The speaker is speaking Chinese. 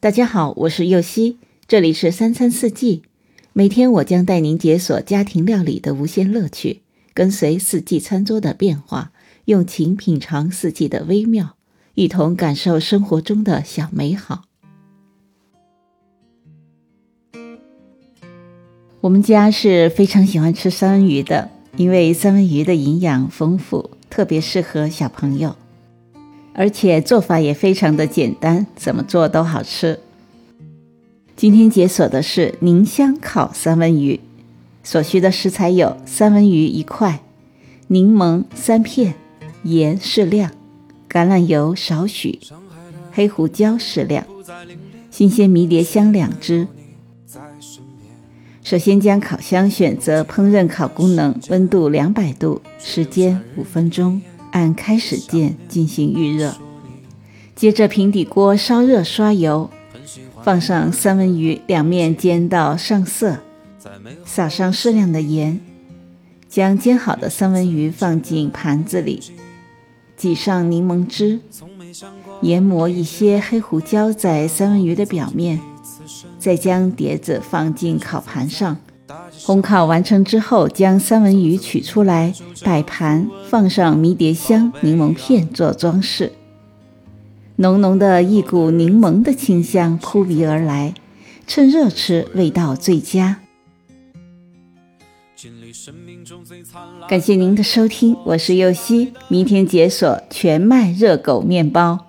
大家好，我是右希，这里是三餐四季。每天我将带您解锁家庭料理的无限乐趣，跟随四季餐桌的变化，用情品尝四季的微妙，一同感受生活中的小美好。我们家是非常喜欢吃三文鱼的，因为三文鱼的营养丰富，特别适合小朋友。而且做法也非常的简单，怎么做都好吃。今天解锁的是宁香烤三文鱼，所需的食材有三文鱼一块、柠檬三片、盐适量、橄榄油少许、黑胡椒适量、新鲜迷迭香两只。首先将烤箱选择烹饪烤功能，温度两百度，时间五分钟。按开始键进行预热，接着平底锅烧热，刷油，放上三文鱼，两面煎到上色，撒上适量的盐，将煎好的三文鱼放进盘子里，挤上柠檬汁，研磨一些黑胡椒在三文鱼的表面，再将碟子放进烤盘上。烘烤完成之后，将三文鱼取出来摆盘，放上迷迭香、柠檬片做装饰。浓浓的一股柠檬的清香扑鼻而来，趁热吃，味道最佳。感谢您的收听，我是右希，明天解锁全麦热狗面包。